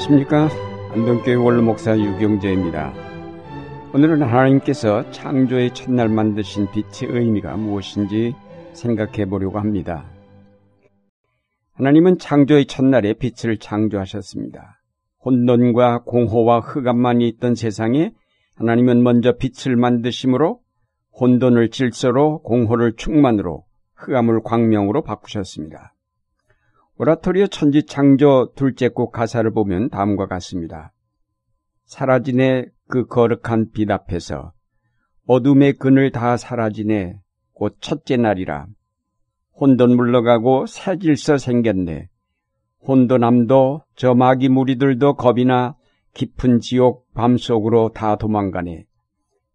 안녕하십니까. 안동교회 원로목사 유경재입니다. 오늘은 하나님께서 창조의 첫날 만드신 빛의 의미가 무엇인지 생각해 보려고 합니다. 하나님은 창조의 첫날에 빛을 창조하셨습니다. 혼돈과 공허와 흑암만이 있던 세상에 하나님은 먼저 빛을 만드심으로 혼돈을 질서로 공허를 충만으로 흑암을 광명으로 바꾸셨습니다. 오라토리오 천지 창조 둘째 곡 가사를 보면 다음과 같습니다. 사라지네 그 거룩한 빛 앞에서 어둠의 그늘 다 사라지네 곧 첫째 날이라. 혼돈 물러가고 새 질서 생겼네. 혼돈함도 저 마귀 무리들도 겁이나 깊은 지옥 밤속으로 다 도망가네.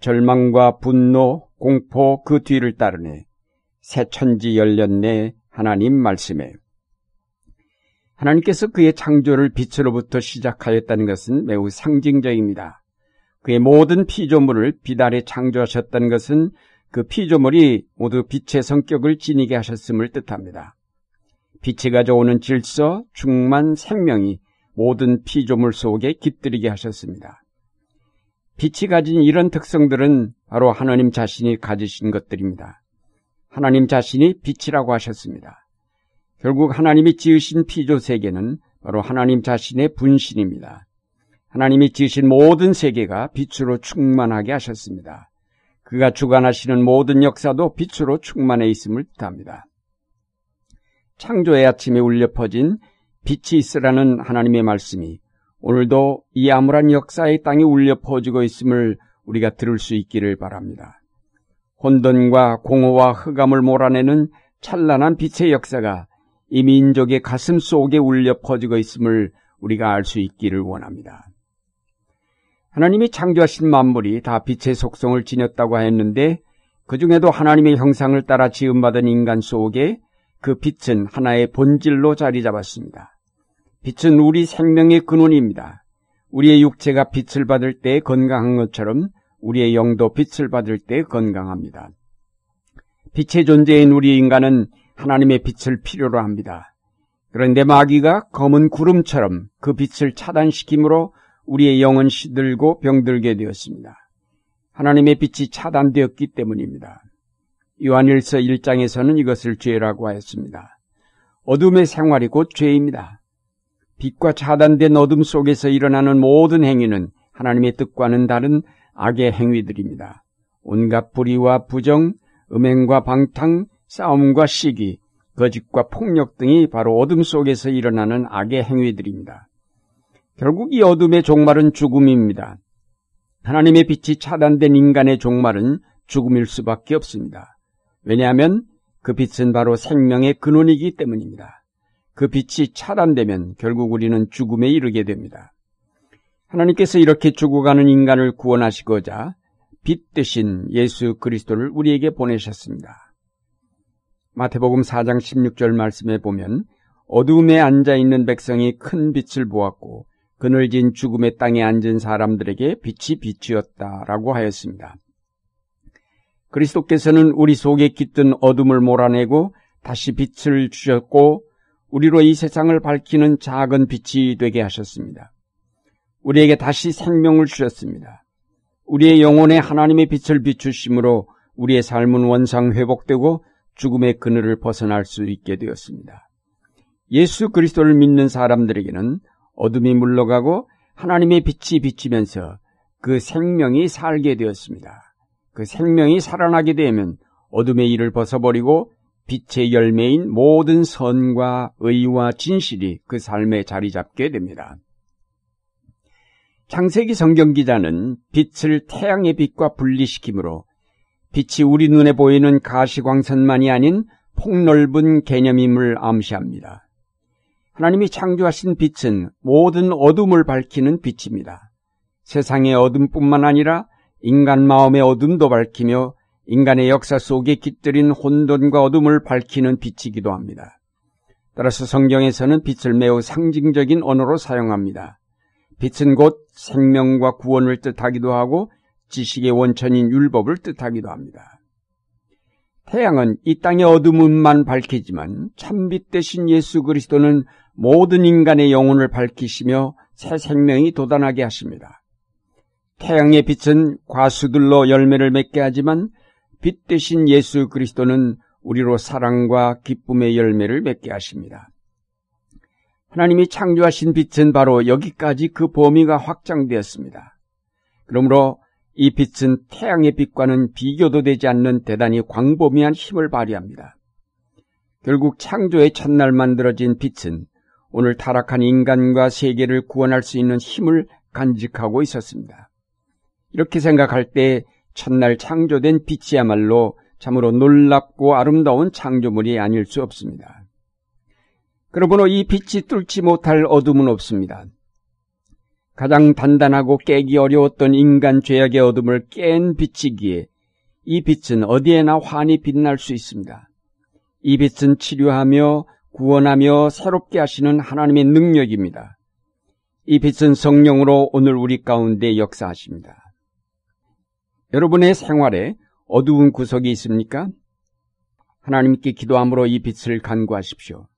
절망과 분노 공포 그 뒤를 따르네. 새 천지 열렸네 하나님 말씀에 하나님께서 그의 창조를 빛으로부터 시작하였다는 것은 매우 상징적입니다. 그의 모든 피조물을 빛 아래 창조하셨다는 것은 그 피조물이 모두 빛의 성격을 지니게 하셨음을 뜻합니다. 빛이 가져오는 질서, 충만, 생명이 모든 피조물 속에 깃들이게 하셨습니다. 빛이 가진 이런 특성들은 바로 하나님 자신이 가지신 것들입니다. 하나님 자신이 빛이라고 하셨습니다. 결국 하나님이 지으신 피조 세계는 바로 하나님 자신의 분신입니다. 하나님이 지으신 모든 세계가 빛으로 충만하게 하셨습니다. 그가 주관하시는 모든 역사도 빛으로 충만해 있음을 뜻합니다. 창조의 아침에 울려 퍼진 빛이 있으라는 하나님의 말씀이 오늘도 이 암울한 역사의 땅에 울려 퍼지고 있음을 우리가 들을 수 있기를 바랍니다. 혼돈과 공허와 흑암을 몰아내는 찬란한 빛의 역사가 이 민족의 가슴 속에 울려 퍼지고 있음을 우리가 알 수 있기를 원합니다. 하나님이 창조하신 만물이 다 빛의 속성을 지녔다고 했는데 그 중에도 하나님의 형상을 따라 지음받은 인간 속에 그 빛은 하나의 본질로 자리 잡았습니다. 빛은 우리 생명의 근원입니다. 우리의 육체가 빛을 받을 때 건강한 것처럼 우리의 영도 빛을 받을 때 건강합니다. 빛의 존재인 우리 인간은 하나님의 빛을 필요로 합니다. 그런데 마귀가 검은 구름처럼 그 빛을 차단시키므로 우리의 영은 시들고 병들게 되었습니다. 하나님의 빛이 차단되었기 때문입니다. 요한일서 1장에서는 이것을 죄라고 하였습니다. 어둠의 생활이 곧 죄입니다. 빛과 차단된 어둠 속에서 일어나는 모든 행위는 하나님의 뜻과는 다른 악의 행위들입니다. 온갖 불의와 부정, 음행과 방탕, 싸움과 시기, 거짓과 폭력 등이 바로 어둠 속에서 일어나는 악의 행위들입니다. 결국 이 어둠의 종말은 죽음입니다. 하나님의 빛이 차단된 인간의 종말은 죽음일 수밖에 없습니다. 왜냐하면 그 빛은 바로 생명의 근원이기 때문입니다. 그 빛이 차단되면 결국 우리는 죽음에 이르게 됩니다. 하나님께서 이렇게 죽어가는 인간을 구원하시고자 빛 대신 예수 그리스도를 우리에게 보내셨습니다. 마태복음 4장 16절 말씀에 보면 어두움에 앉아 있는 백성이 큰 빛을 보았고 그늘진 죽음의 땅에 앉은 사람들에게 빛이 빛이었다라고 하였습니다. 그리스도께서는 우리 속에 깃든 어둠을 몰아내고 다시 빛을 주셨고 우리로 이 세상을 밝히는 작은 빛이 되게 하셨습니다. 우리에게 다시 생명을 주셨습니다. 우리의 영혼에 하나님의 빛을 비추심으로 우리의 삶은 원상 회복되고 죽음의 그늘을 벗어날 수 있게 되었습니다. 예수 그리스도를 믿는 사람들에게는 어둠이 물러가고 하나님의 빛이 비치면서 그 생명이 살게 되었습니다. 그 생명이 살아나게 되면 어둠의 일을 벗어버리고 빛의 열매인 모든 선과 의와 진실이 그 삶에 자리 잡게 됩니다. 창세기 성경 기자는 빛을 태양의 빛과 분리시키므로 빛이 우리 눈에 보이는 가시광선만이 아닌 폭넓은 개념임을 암시합니다. 하나님이 창조하신 빛은 모든 어둠을 밝히는 빛입니다. 세상의 어둠뿐만 아니라 인간 마음의 어둠도 밝히며 인간의 역사 속에 깃들인 혼돈과 어둠을 밝히는 빛이기도 합니다. 따라서 성경에서는 빛을 매우 상징적인 언어로 사용합니다. 빛은 곧 생명과 구원을 뜻하기도 하고 지식의 원천인 율법을 뜻하기도 합니다. 태양은 이 땅의 어둠만 밝히지만 참빛 대신 예수 그리스도는 모든 인간의 영혼을 밝히시며 새 생명이 돋아나게 하십니다. 태양의 빛은 과수들로 열매를 맺게 하지만 빛 대신 예수 그리스도는 우리로 사랑과 기쁨의 열매를 맺게 하십니다. 하나님이 창조하신 빛은 바로 여기까지 그 범위가 확장되었습니다. 그러므로 이 빛은 태양의 빛과는 비교도 되지 않는 대단히 광범위한 힘을 발휘합니다. 결국 창조의 첫날 만들어진 빛은 오늘 타락한 인간과 세계를 구원할 수 있는 힘을 간직하고 있었습니다. 이렇게 생각할 때 첫날 창조된 빛이야말로 참으로 놀랍고 아름다운 창조물이 아닐 수 없습니다. 그러므로 이 빛이 뚫지 못할 어둠은 없습니다. 가장 단단하고 깨기 어려웠던 인간 죄악의 어둠을 깬 빛이기에 이 빛은 어디에나 환히 빛날 수 있습니다. 이 빛은 치료하며 구원하며 새롭게 하시는 하나님의 능력입니다. 이 빛은 성령으로 오늘 우리 가운데 역사하십니다. 여러분의 생활에 어두운 구석이 있습니까? 하나님께 기도함으로 이 빛을 간구하십시오.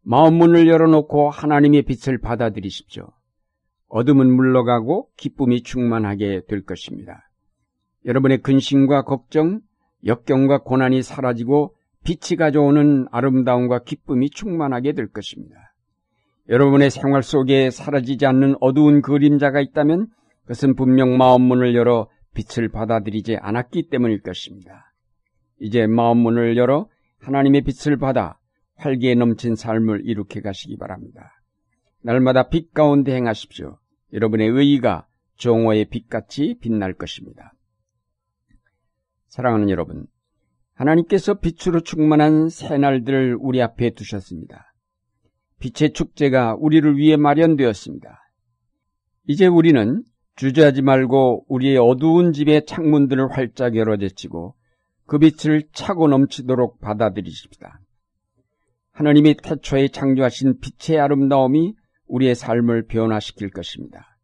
마음 문을 열어놓고 하나님의 빛을 받아들이십시오. 어둠은 물러가고 기쁨이 충만하게 될 것입니다. 여러분의 근심과 걱정, 역경과 고난이 사라지고 빛이 가져오는 아름다움과 기쁨이 충만하게 될 것입니다. 여러분의 생활 속에 사라지지 않는 어두운 그림자가 있다면 그것은 분명 마음 문을 열어 빛을 받아들이지 않았기 때문일 것입니다. 이제 마음 문을 열어 하나님의 빛을 받아 활기에 넘친 삶을 이룩해 가시기 바랍니다. 날마다 빛 가운데 행하십시오. 여러분의 의의가 종호의 빛같이 빛날 것입니다. 사랑하는 여러분, 하나님께서 빛으로 충만한 새날들을 우리 앞에 두셨습니다. 빛의 축제가 우리를 위해 마련되었습니다. 이제 우리는 주저하지 말고 우리의 어두운 집의 창문들을 활짝 열어제치고 그 빛을 차고 넘치도록 받아들이십시다. 하나님이 태초에 창조하신 빛의 아름다움이 우리의 삶을 변화시킬 것입니다.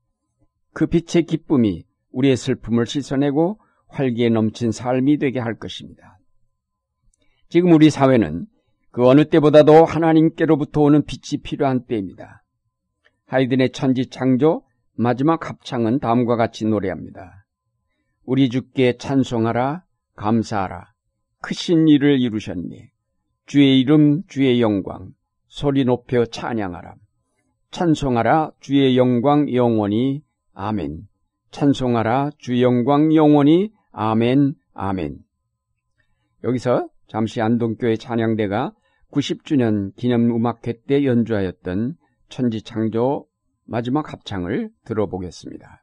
그 빛의 기쁨이 우리의 슬픔을 씻어내고 활기에 넘친 삶이 되게 할 것입니다. 지금 우리 사회는 그 어느 때보다도 하나님께로부터 오는 빛이 필요한 때입니다. 하이든의 천지 창조 마지막 합창은 다음과 같이 노래합니다. 우리 주께 찬송하라, 감사하라. 크신 일을 이루셨니. 주의 이름, 주의 영광, 소리 높여 찬양하라. 찬송하라, 주의 영광 영원히, 아멘. 찬송하라, 주의 영광 영원히, 아멘, 아멘. 여기서 잠시 안동교회 찬양대가 90주년 기념 음악회 때 연주하였던 천지창조 마지막 합창을 들어보겠습니다.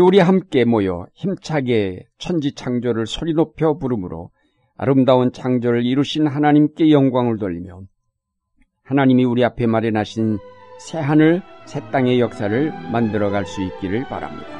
우리 함께 모여 힘차게 천지 창조를 소리 높여 부르므로 아름다운 창조를 이루신 하나님께 영광을 돌리며 하나님이 우리 앞에 마련하신 새 하늘, 새 땅의 역사를 만들어갈 수 있기를 바랍니다.